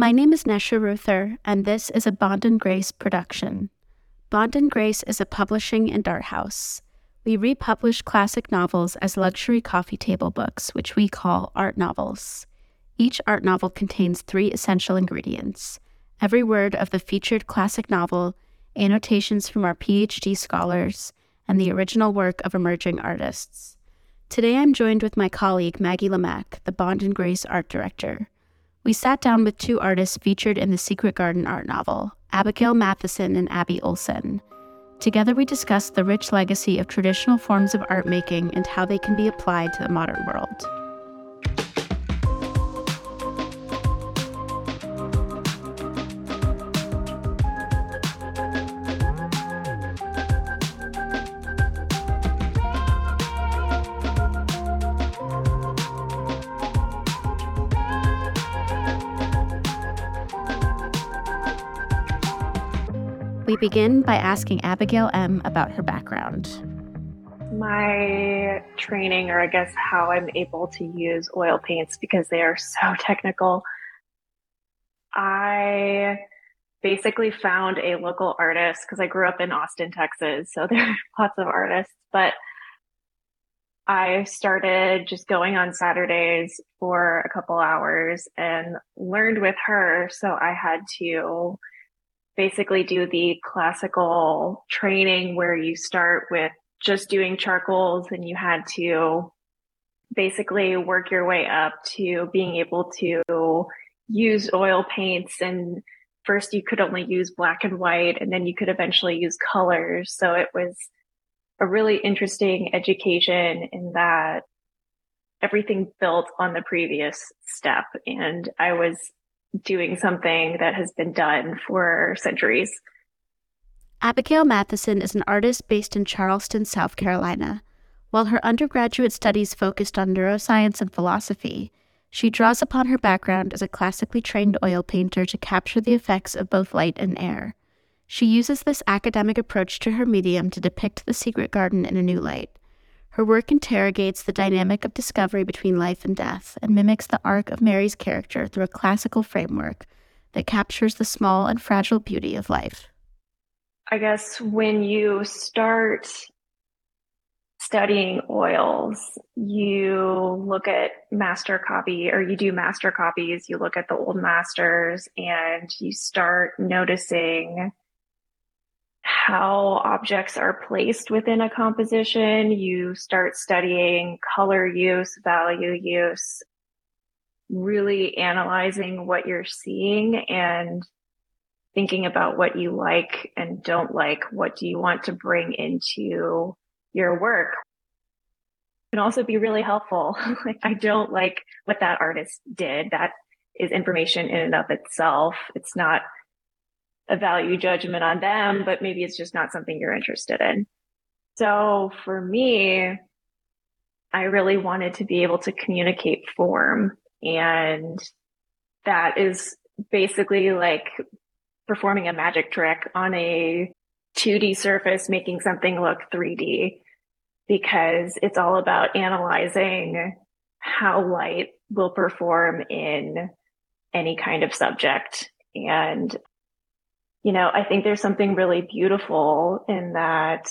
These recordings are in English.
My name is Nesha Ruther, and this is a Bond and Grace production. Bond and Grace is a publishing and art house. We republish classic novels as luxury coffee table books, which we call art novels. Each art novel contains three essential ingredients every word of the featured classic novel, annotations from our PhD scholars, and the original work of emerging artists. Today I'm joined with my colleague Maggie Lamack, the Bond and Grace art director. We sat down with two artists featured in the Secret Garden art novel, Abigail Matheson and Abby Olsen. Together, we discussed the rich legacy of traditional forms of art making and how they can be applied to the modern world. We begin by asking Abigail M. about her background. My training, or I guess how I'm able to use oil paints because they are so technical. I basically found a local artist because I grew up in Austin, Texas. So there are lots of artists, but I started just going on Saturdays for a couple hours and learned with her. So I had to basically do the classical training where you start with just doing charcoals and you had to basically work your way up to being able to use oil paints and first you could only use black and white and then you could eventually use colors. So it was a really interesting education in that everything built on the previous step. And I was doing something that has been done for centuries. Abigail Matheson is an artist based in Charleston, South Carolina. While her undergraduate studies focused on neuroscience and philosophy, she draws upon her background as a classically trained oil painter to capture the effects of both light and air. She uses this academic approach to her medium to depict the secret garden in a new light. Her work interrogates the dynamic of discovery between life and death and mimics the arc of Mary's character through a classical framework that captures the small and fragile beauty of life. I guess when you start studying oils, you look at master copy or you do master copies, you look at the old masters and you start noticing how objects are placed within a composition. You start studying color use, value use, really analyzing what you're seeing and thinking about what you like and don't like. What do you want to bring into your work? Can also be really helpful. like I don't like what that artist did. That is information in and of itself. It's not a value judgment on them, but maybe it's just not something you're interested in. So for me, I really wanted to be able to communicate form and that is basically like performing a magic trick on a 2D surface, making something look 3D because it's all about analyzing how light will perform in any kind of subject. And you know, I think there's something really beautiful in that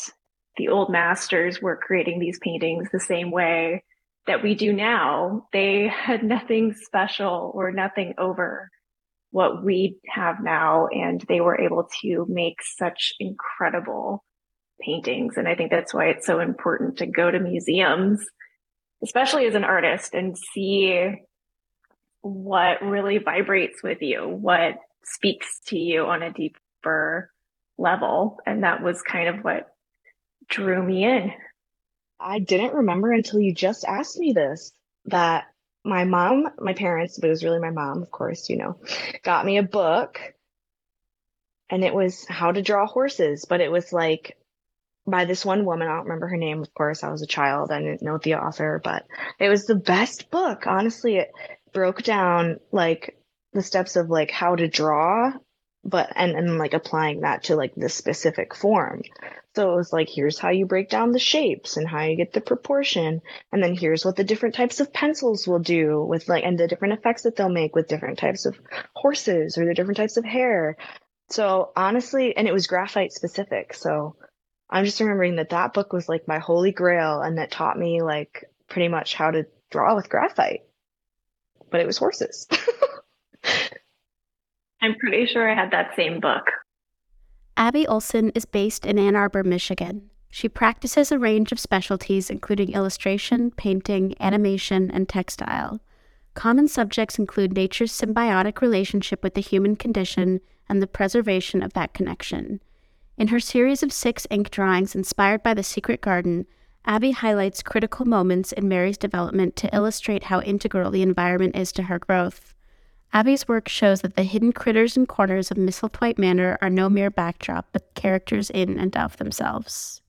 the old masters were creating these paintings the same way that we do now. They had nothing special or nothing over what we have now. And they were able to make such incredible paintings. And I think that's why it's so important to go to museums, especially as an artist and see what really vibrates with you, what speaks to you on a deeper level. And that was kind of what drew me in. I didn't remember until you just asked me this that my mom, my parents, but it was really my mom, of course, you know, got me a book and it was how to draw horses, but it was like by this one woman. I don't remember her name, of course. I was a child. I didn't know the author, but it was the best book. Honestly, it broke down like the steps of like how to draw, but and and like applying that to like the specific form. So it was like, here's how you break down the shapes and how you get the proportion. And then here's what the different types of pencils will do with like, and the different effects that they'll make with different types of horses or the different types of hair. So honestly, and it was graphite specific. So I'm just remembering that that book was like my holy grail and that taught me like pretty much how to draw with graphite. But it was horses. I'm pretty sure I had that same book. Abby Olsen is based in Ann Arbor, Michigan. She practices a range of specialties, including illustration, painting, animation, and textile. Common subjects include nature's symbiotic relationship with the human condition and the preservation of that connection. In her series of six ink drawings inspired by The Secret Garden, Abby highlights critical moments in Mary's development to illustrate how integral the environment is to her growth. Abby's work shows that the hidden critters and corners of Misselthwaite Manor are no mere backdrop, but characters in and of themselves.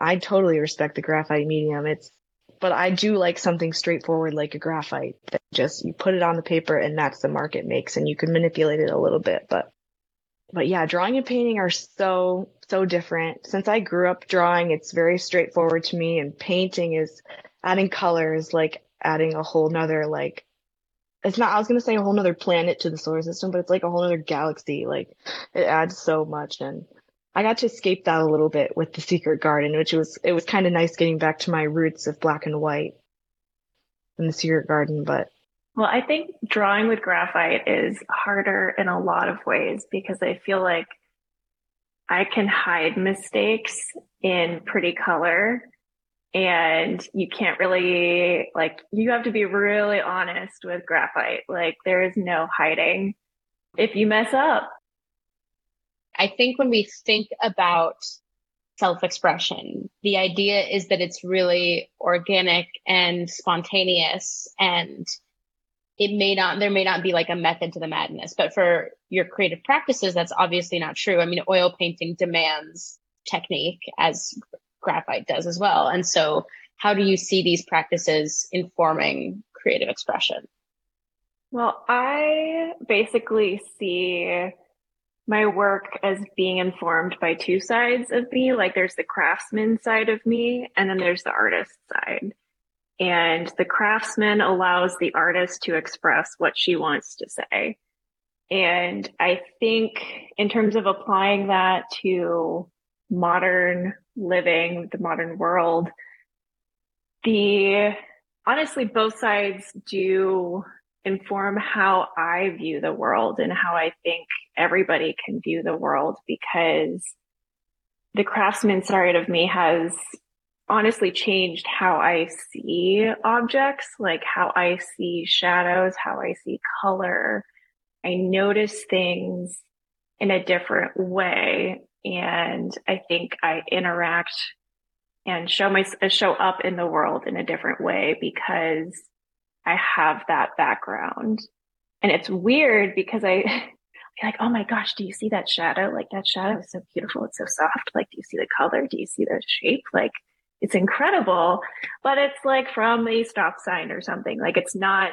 I totally respect the graphite medium. It's, but I do like something straightforward like a graphite that just you put it on the paper and that's the mark it makes, and you can manipulate it a little bit. But, but yeah, drawing and painting are so so different. Since I grew up drawing, it's very straightforward to me, and painting is adding colors, like adding a whole nother like it's not, I was going to say a whole nother planet to the solar system, but it's like a whole nother galaxy. Like it adds so much. And I got to escape that a little bit with the secret garden, which was, it was kind of nice getting back to my roots of black and white in the secret garden. But well, I think drawing with graphite is harder in a lot of ways because I feel like I can hide mistakes in pretty color and you can't really like you have to be really honest with graphite. Like there is no hiding. If you mess up. I think when we think about self-expression the idea is that it's really organic and spontaneous and it may not there may not be like a method to the madness. But for your creative practices that's obviously not true. I mean oil painting demands technique as graphite does as well. And so how do you see these practices informing creative expression? Well, I basically see my work as being informed by two sides of me. Like there's the craftsman side of me and then there's the artist side. And the craftsman allows the artist to express what she wants to say. And I think in terms of applying that to modern living, the modern world, the honestly, both sides do inform how I view the world and how I think everybody can view the world because the craftsman side of me has honestly changed how I see objects, like how I see shadows, how I see color. I notice things in a different way. And I think I interact and show my, show up in the world in a different way because I have that background. And it's weird because I, like, oh my gosh, do you see that shadow? Like that shadow is so beautiful. It's so soft. Like, do you see the color? Do you see the shape? Like, it's incredible, but it's like from a stop sign or something. Like, it's not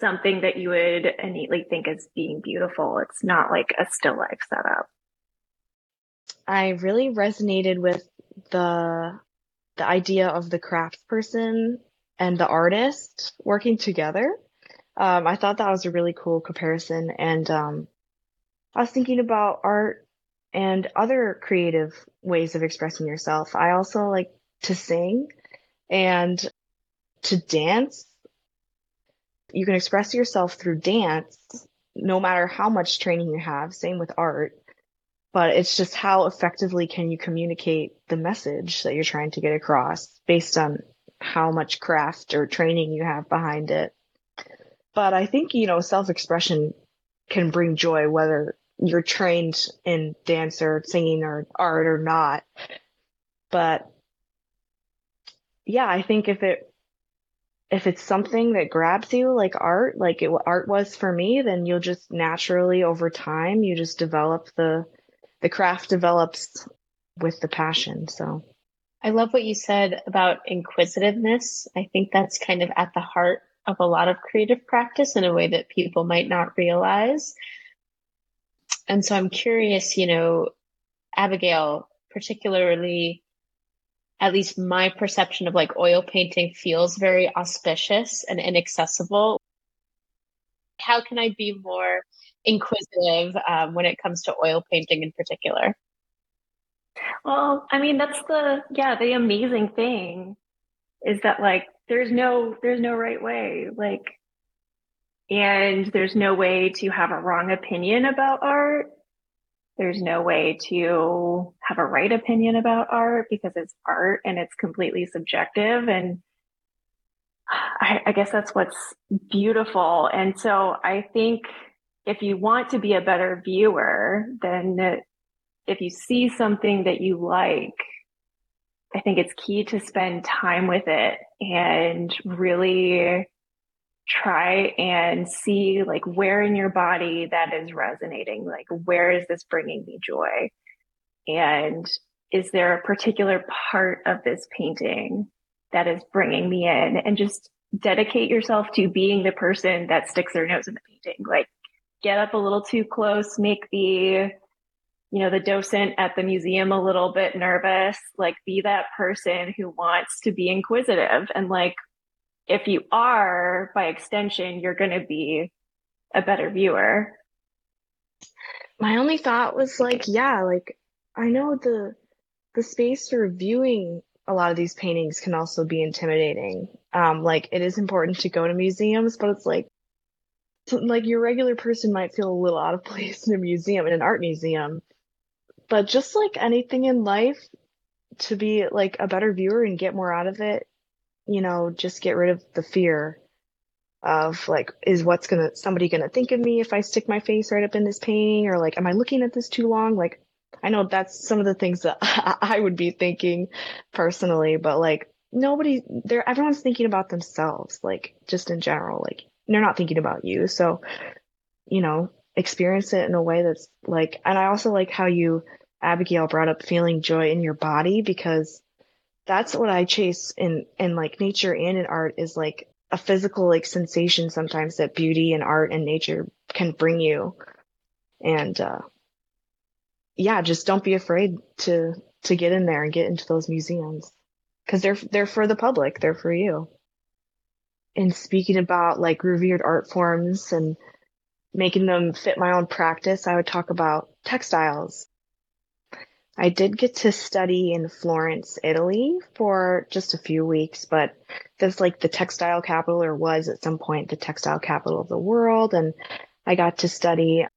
something that you would innately think as being beautiful. It's not like a still life setup. I really resonated with the the idea of the craftsperson and the artist working together. Um, I thought that was a really cool comparison, and um, I was thinking about art and other creative ways of expressing yourself. I also like to sing and to dance. You can express yourself through dance, no matter how much training you have. Same with art but it's just how effectively can you communicate the message that you're trying to get across based on how much craft or training you have behind it. But I think, you know, self-expression can bring joy whether you're trained in dance or singing or art or not. But yeah, I think if it if it's something that grabs you like art, like it, art was for me, then you'll just naturally over time you just develop the the craft develops with the passion. So I love what you said about inquisitiveness. I think that's kind of at the heart of a lot of creative practice in a way that people might not realize. And so I'm curious, you know, Abigail, particularly at least my perception of like oil painting feels very auspicious and inaccessible. How can I be more inquisitive um, when it comes to oil painting in particular? Well, I mean, that's the, yeah, the amazing thing is that like, there's no, there's no right way. Like, and there's no way to have a wrong opinion about art. There's no way to have a right opinion about art because it's art and it's completely subjective. And I, I guess that's what's beautiful. And so I think if you want to be a better viewer, then if you see something that you like, I think it's key to spend time with it and really try and see like where in your body that is resonating. Like, where is this bringing me joy? And is there a particular part of this painting that is bringing me in and just dedicate yourself to being the person that sticks their nose in the painting. Like get up a little too close, make the you know, the docent at the museum a little bit nervous, like be that person who wants to be inquisitive. And like, if you are, by extension, you're going to be a better viewer. My only thought was like, yeah, like I know the, the space for viewing a lot of these paintings can also be intimidating. Um, like it is important to go to museums, but it's like, like your regular person might feel a little out of place in a museum, in an art museum but just like anything in life, to be like a better viewer and get more out of it, you know, just get rid of the fear of like, is what's gonna, somebody gonna think of me if I stick my face right up in this painting? Or like, am I looking at this too long? Like, I know that's some of the things that I would be thinking personally, but like, nobody, there, everyone's thinking about themselves, like, just in general. Like, they're not thinking about you. So, you know, experience it in a way that's like, and I also like how you, Abigail brought up feeling joy in your body because that's what I chase in, in like nature and in art is like a physical like sensation sometimes that beauty and art and nature can bring you. And, uh, yeah, just don't be afraid to, to get in there and get into those museums because they're, they're for the public. They're for you. And speaking about like revered art forms and making them fit my own practice, I would talk about textiles. I did get to study in Florence, Italy for just a few weeks, but that's like the textile capital or was at some point the textile capital of the world. And I got to study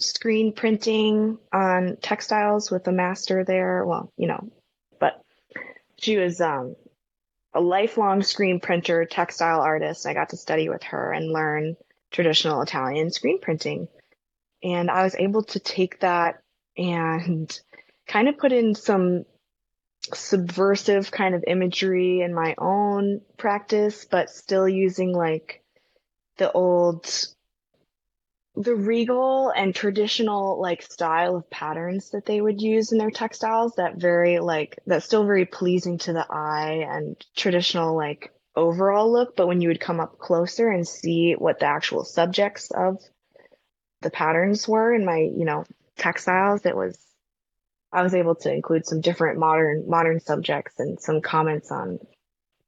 screen printing on textiles with a master there. Well, you know, but she was, um, a lifelong screen printer, textile artist. I got to study with her and learn traditional Italian screen printing. And I was able to take that and kind of put in some subversive kind of imagery in my own practice, but still using like the old, the regal and traditional like style of patterns that they would use in their textiles that very like, that's still very pleasing to the eye and traditional like overall look, but when you would come up closer and see what the actual subjects of the patterns were in my, you know, textiles, it was I was able to include some different modern modern subjects and some comments on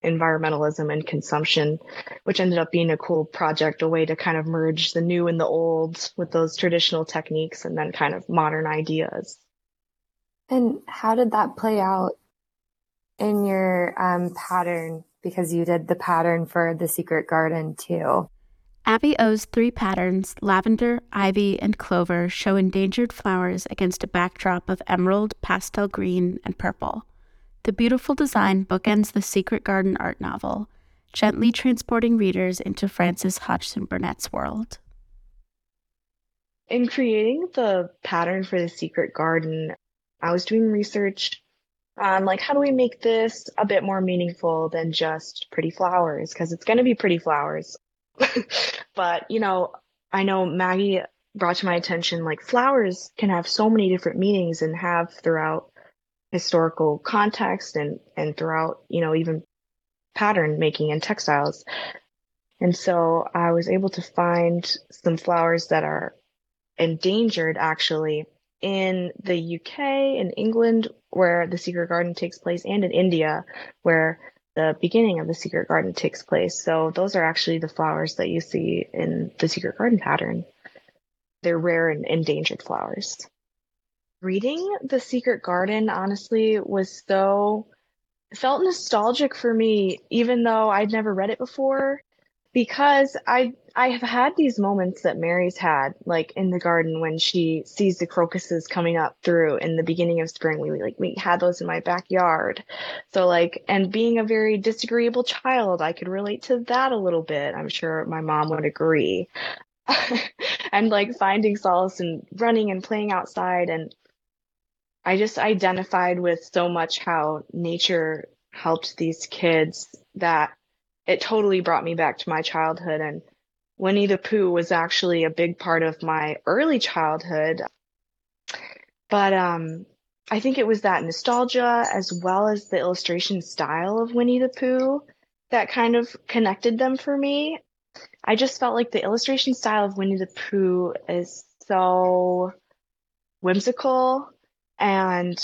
environmentalism and consumption, which ended up being a cool project, a way to kind of merge the new and the old with those traditional techniques and then kind of modern ideas. And how did that play out in your um, pattern because you did the pattern for the secret garden too. Abby O's three patterns, lavender, ivy, and clover, show endangered flowers against a backdrop of emerald, pastel green, and purple. The beautiful design bookends the Secret Garden art novel, gently transporting readers into Frances Hodgson Burnett's world. In creating the pattern for the Secret Garden, I was doing research on like how do we make this a bit more meaningful than just pretty flowers? Because it's going to be pretty flowers. but, you know, I know Maggie brought to my attention like flowers can have so many different meanings and have throughout historical context and, and throughout, you know, even pattern making and textiles. And so I was able to find some flowers that are endangered actually in the UK and England where the secret garden takes place and in India where the beginning of the secret garden takes place. So those are actually the flowers that you see in the secret garden pattern. They're rare and endangered flowers. Reading The Secret Garden honestly was so felt nostalgic for me even though I'd never read it before because I I have had these moments that Mary's had, like in the garden when she sees the crocuses coming up through in the beginning of spring. We like we had those in my backyard. So like and being a very disagreeable child, I could relate to that a little bit. I'm sure my mom would agree. and like finding solace and running and playing outside and I just identified with so much how nature helped these kids that it totally brought me back to my childhood. And Winnie the Pooh was actually a big part of my early childhood. But um, I think it was that nostalgia as well as the illustration style of Winnie the Pooh that kind of connected them for me. I just felt like the illustration style of Winnie the Pooh is so whimsical and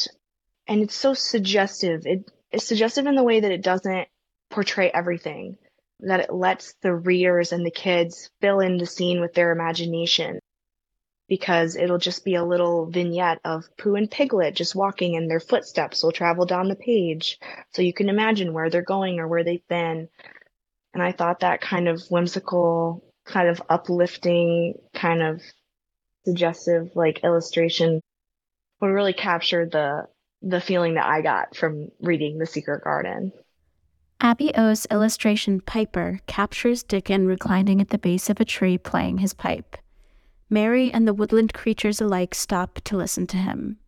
and it's so suggestive. It, it's suggestive in the way that it doesn't portray everything, that it lets the readers and the kids fill in the scene with their imagination. Because it'll just be a little vignette of Pooh and Piglet just walking and their footsteps will travel down the page. So you can imagine where they're going or where they've been. And I thought that kind of whimsical, kind of uplifting, kind of suggestive like illustration would really capture the the feeling that I got from reading The Secret Garden. Abby O's illustration Piper captures Dickon reclining at the base of a tree playing his pipe. Mary and the woodland creatures alike stop to listen to him.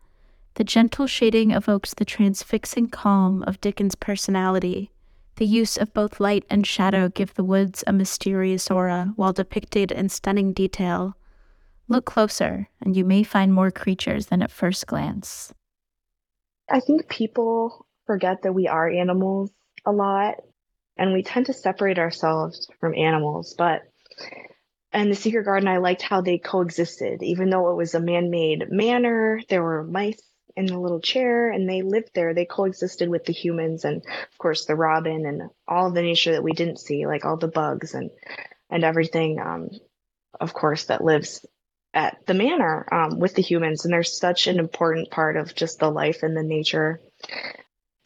The gentle shading evokes the transfixing calm of Dickon's personality. The use of both light and shadow give the woods a mysterious aura while depicted in stunning detail. Look closer, and you may find more creatures than at first glance. I think people forget that we are animals a lot and we tend to separate ourselves from animals. But in the secret garden, I liked how they coexisted, even though it was a man made manor. There were mice in the little chair and they lived there. They coexisted with the humans and, of course, the robin and all the nature that we didn't see, like all the bugs and, and everything, um, of course, that lives at the manor um, with the humans. And they're such an important part of just the life and the nature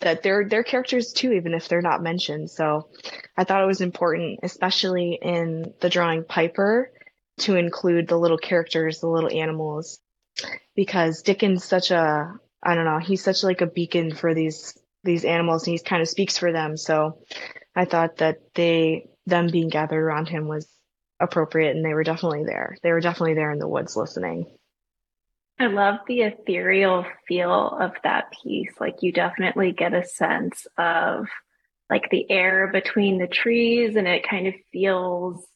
that they're they're characters too, even if they're not mentioned. So I thought it was important, especially in the drawing Piper, to include the little characters, the little animals, because Dickon's such a I don't know, he's such like a beacon for these these animals and he kind of speaks for them. So I thought that they them being gathered around him was appropriate and they were definitely there. They were definitely there in the woods listening. I love the ethereal feel of that piece. Like you definitely get a sense of like the air between the trees and it kind of feels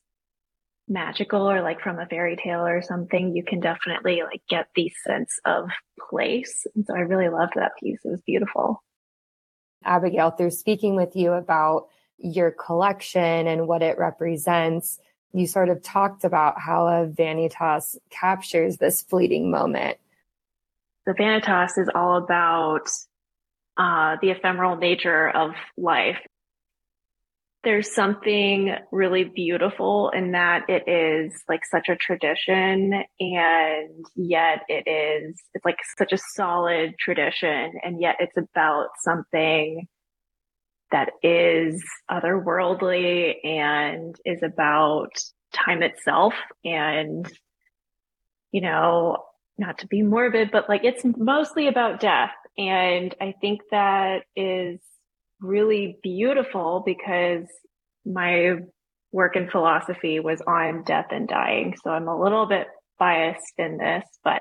magical or like from a fairy tale or something. You can definitely like get the sense of place. And so I really loved that piece. It was beautiful. Abigail, through speaking with you about your collection and what it represents, you sort of talked about how a vanitas captures this fleeting moment. The vanitas is all about uh, the ephemeral nature of life. There's something really beautiful in that it is like such a tradition and yet it is, it's like such a solid tradition and yet it's about something that is otherworldly and is about time itself and you know not to be morbid but like it's mostly about death. And i think that is really beautiful because my work in philosophy was on death and dying. So i'm a little bit biased in this but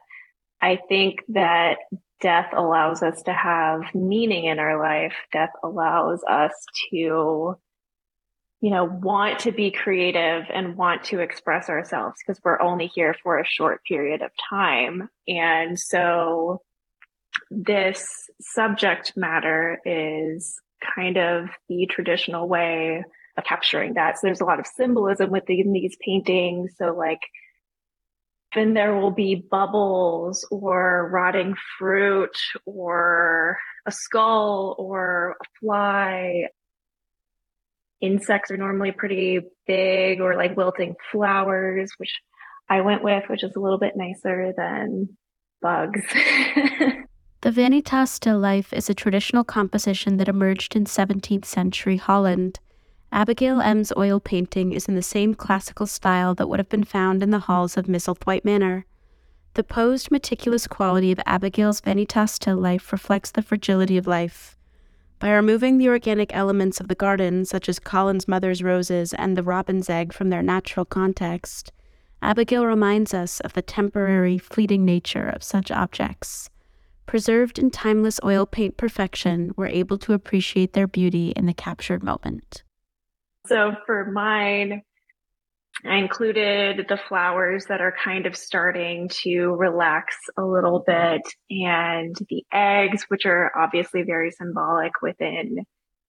i think that death allows us to have meaning in our life. Death allows us to, you know, want to be creative and want to express ourselves because we're only here for a short period of time. And so this subject matter is kind of the traditional way of capturing that. So there's a lot of symbolism within these paintings. So like often there will be bubbles or rotting fruit or a skull or a fly. Insects are normally pretty big or like wilting flowers, which I went with, which is a little bit nicer than bugs. the Vanitas still life is a traditional composition that emerged in 17th century Holland. Abigail M's oil painting is in the same classical style that would have been found in the halls of Misselthwaite Manor. The posed, meticulous quality of Abigail's Vanitas still life reflects the fragility of life. By removing the organic elements of the garden, such as Colin's mother's roses and the robin's egg, from their natural context, Abigail reminds us of the temporary, fleeting nature of such objects. Preserved in timeless oil paint perfection, we're able to appreciate their beauty in the captured moment. So for mine, I included the flowers that are kind of starting to relax a little bit and the eggs, which are obviously very symbolic within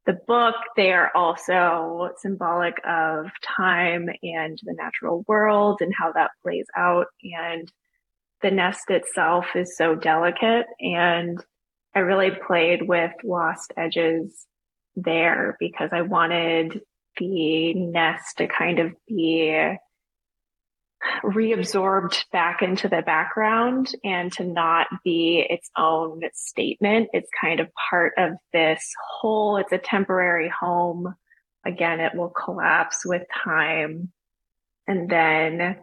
the book. They are also symbolic of time and the natural world and how that plays out. And the nest itself is so delicate. And I really played with lost edges there because I wanted the nest to kind of be reabsorbed back into the background and to not be its own statement. It's kind of part of this whole, it's a temporary home. Again, it will collapse with time. And then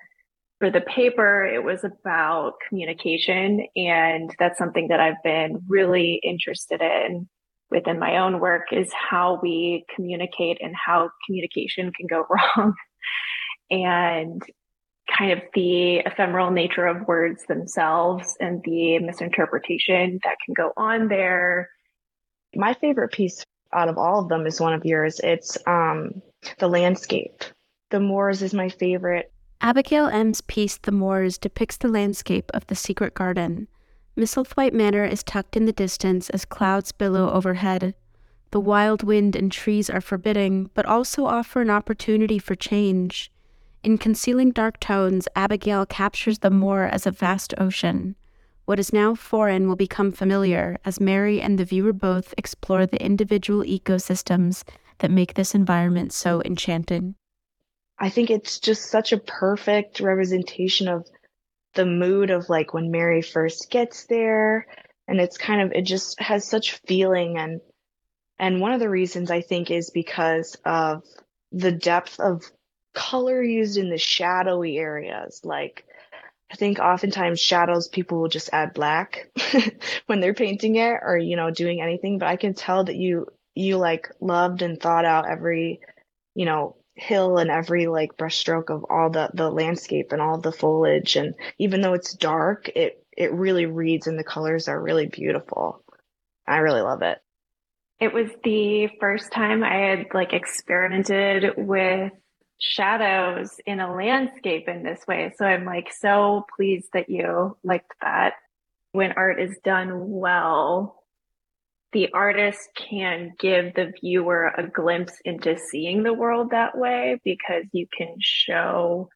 for the paper, it was about communication. And that's something that I've been really interested in within my own work is how we communicate and how communication can go wrong. and kind of the ephemeral nature of words themselves and the misinterpretation that can go on there. My favorite piece out of all of them is one of yours. It's um, the landscape. The moors is my favorite. Abigail M's piece, The Moors, depicts the landscape of the secret garden. Misselthwaite Manor is tucked in the distance as clouds billow overhead. The wild wind and trees are forbidding, but also offer an opportunity for change. In Concealing Dark Tones, Abigail captures the moor as a vast ocean. What is now foreign will become familiar as Mary and the viewer both explore the individual ecosystems that make this environment so enchanting. I think it's just such a perfect representation of the mood of like when Mary first gets there. And it's kind of, it just has such feeling. And, and one of the reasons I think is because of the depth of color used in the shadowy areas. Like, I think oftentimes shadows people will just add black when they're painting it or, you know, doing anything. But I can tell that you, you like loved and thought out every, you know, hill and every like brushstroke of all the, the landscape and all the foliage. And even though it's dark, it, it really reads and the colors are really beautiful. I really love it. It was the first time I had like experimented with shadows in a landscape in this way. So I'm like so pleased that you liked that. When art is done well, the artist can give the viewer a glimpse into seeing the world that way because you can show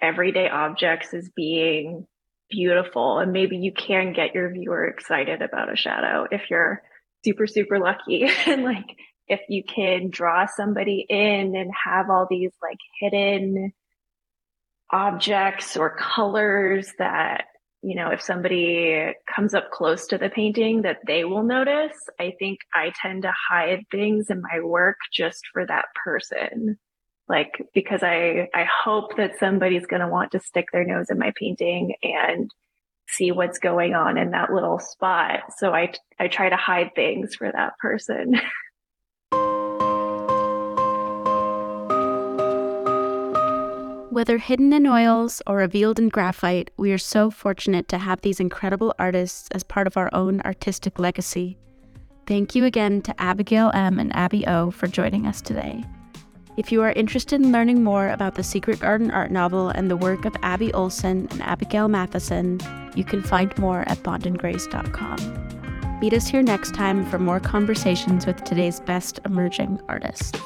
everyday objects as being beautiful. And maybe you can get your viewer excited about a shadow if you're super super lucky. And like if you can draw somebody in and have all these like hidden objects or colors that you know if somebody comes up close to the painting that they will notice i think i tend to hide things in my work just for that person. Like because i i hope that somebody's going to want to stick their nose in my painting and see what's going on in that little spot. So i i try to hide things for that person Whether hidden in oils or revealed in graphite, we are so fortunate to have these incredible artists as part of our own artistic legacy. Thank you again to Abigail M. and Abby O. for joining us today. If you are interested in learning more about the Secret Garden art novel and the work of Abby Olsen and Abigail Matheson, you can find more at bondandgrace.com. Meet us here next time for more conversations with today's best emerging artists.